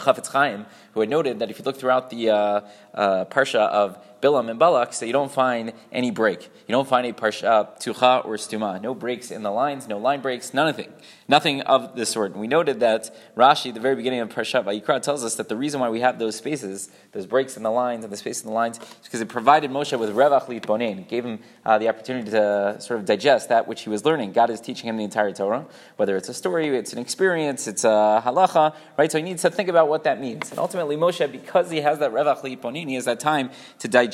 Chafetz Chaim, who had noted that if you look throughout the uh, uh, parsha of Bilam and Balak, so you don't find any break. You don't find a parsha tucha or stuma. No breaks in the lines, no line breaks, nothing. Nothing of the sort. And we noted that Rashi, at the very beginning of Parshat Vayikra, tells us that the reason why we have those spaces, those breaks in the lines and the space in the lines, is because it provided Moshe with revach litbonein. It gave him uh, the opportunity to sort of digest that which he was learning. God is teaching him the entire Torah, whether it's a story, it's an experience, it's a halacha, right? So he needs to think about what that means. And ultimately, Moshe, because he has that revach litbonein, he has that time to digest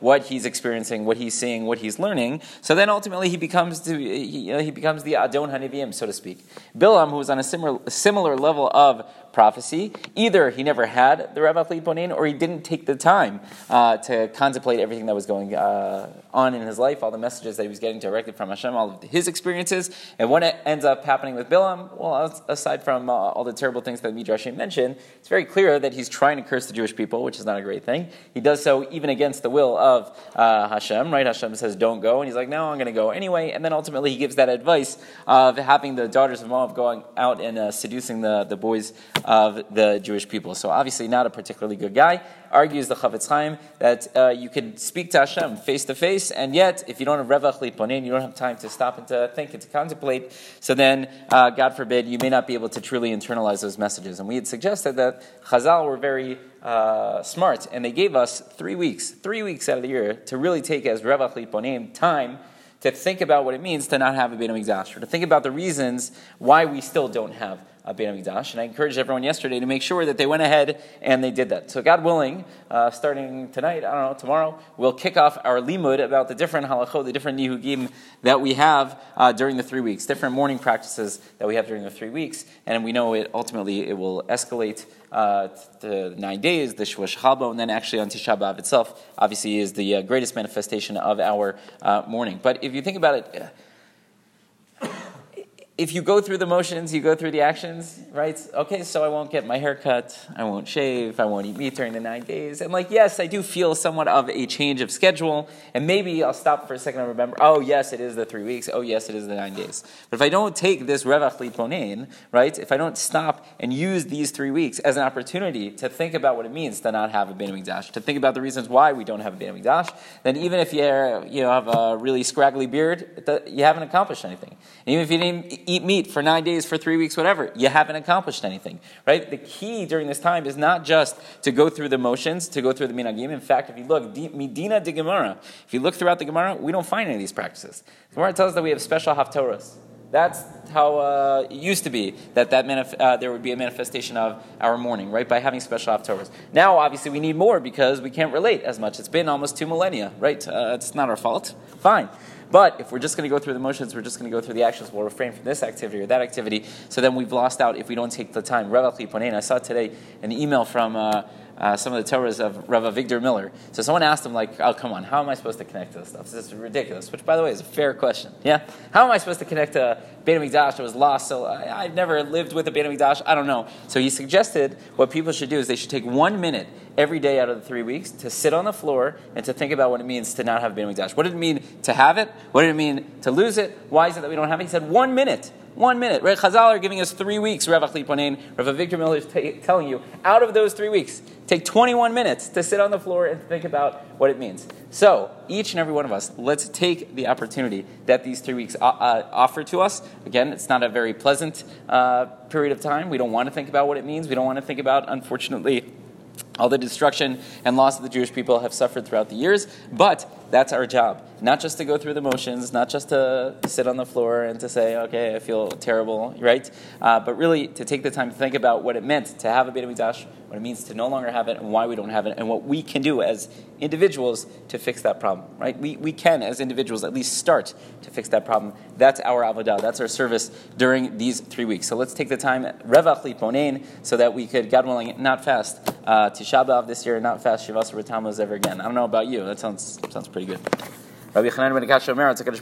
what he's experiencing, what he's seeing, what he's learning. So then ultimately he becomes to, he, he becomes the Adon Hanivim, so to speak. Bilam, who was on a similar, similar level of prophecy. Either he never had the Revach Litbonein, or he didn't take the time uh, to contemplate everything that was going uh, on in his life, all the messages that he was getting directly from Hashem, all of his experiences. And what ends up happening with Bilam, well, aside from uh, all the terrible things that Midrashim mentioned, it's very clear that he's trying to curse the Jewish people, which is not a great thing. He does so even against the will of uh, Hashem, right? Hashem says, don't go. And he's like, no, I'm going to go anyway. And then ultimately he gives that advice of having the daughters of Moab going out and uh, seducing the, the boys of the Jewish people. So obviously not a particularly good guy. Argues the Chafetz Chaim that uh, you can speak to Hashem face to face, and yet if you don't have revach litbonein, you don't have time to stop and to think and to contemplate. So then, uh, God forbid, you may not be able to truly internalize those messages. And we had suggested that Chazal were very uh, smart, and they gave us three weeks, three weeks out of the year to really take as revach litbonein time to think about what it means to not have a Beit HaMikdash, or to think about the reasons why we still don't have uh, Beit HaMikdash. And I encouraged everyone yesterday to make sure that they went ahead and they did that. So, God willing, uh, starting tonight, I don't know, tomorrow, we'll kick off our limud about the different halachot, the different minhagim that we have uh, during the three weeks, different morning practices that we have during the three weeks. And we know it ultimately it will escalate uh, to nine days, the Shvash Chabo, and then actually on Tisha B'Av itself, obviously, is the uh, greatest manifestation of our uh, mourning. But if you think about it, if you go through the motions, you go through the actions, right? Okay, so I won't get my hair cut, I won't shave, I won't eat meat during the nine days. And like, yes, I do feel somewhat of a change of schedule, and maybe I'll stop for a second and remember, oh, yes, it is the three weeks, oh, yes, it is the nine days. But if I don't take this revach litbonein, right, if I don't stop and use these three weeks as an opportunity to think about what it means to not have a Beit Dash, to think about the reasons why we don't have a Beit Dash, then even if you you know, have a really scraggly beard, you haven't accomplished anything. And even if you didn't eat meat for nine days, for three weeks, whatever, you haven't accomplished anything, right? The key during this time is not just to go through the motions, to go through the minhagim. In fact, if you look, Medina de Gemara, if you look throughout the Gemara, we don't find any of these practices. The Gemara tells us that we have special haftorahs. That's how uh, it used to be that, that manif- uh, there would be a manifestation of our mourning, right? By having special haftorahs. Now, obviously, we need more because we can't relate as much. It's been almost two millennia, right? Uh, it's not our fault. Fine. But if we're just going to go through the motions, we're just going to go through the actions, we'll refrain from this activity or that activity. So then we've lost out if we don't take the time. I saw today an email from. Uh, uh, some of the Torahs of Rav Avigdor Miller. So someone asked him, like, oh, come on, how am I supposed to connect to this stuff? This is ridiculous, which, by the way, is a fair question. Yeah? How am I supposed to connect to Beit HaMikdash that was lost? So I, have never lived with a Beit HaMikdash. I don't know. So he suggested what people should do is they should take one minute every day out of the three weeks to sit on the floor and to think about what it means to not have a Beit HaMikdash. What did it mean to have it? What did it mean to lose it? Why is it that we don't have it? He said one minute one minute. Right? Chazal are giving us three weeks, Rav Achli. Rav Avigdor Miller is t- telling you, out of those three weeks, take 21 minutes to sit on the floor and think about what it means. So, each and every one of us, let's take the opportunity that these three weeks uh, uh, offer to us. Again, it's not a very pleasant uh, period of time. We don't want to think about what it means. We don't want to think about, unfortunately, all the destruction and loss that the Jewish people have suffered throughout the years, but that's our job. Not just to go through the motions, not just to sit on the floor and to say, okay, I feel terrible, right? Uh, but really to take the time to think about what it meant to have a Beit HaMikdash, what it means to no longer have it, and why we don't have it, and what we can do as individuals to fix that problem, right? We, we can, as individuals, at least start to fix that problem. That's our avodah, that's our service during these three weeks. So let's take the time, Revach Litbonein, so that we could, God willing, not fast uh, Tisha B'Av this year, not fast Shivas Tammuz ever again. I don't know about you, that sounds, sounds pretty good. Rabbi Chanan ben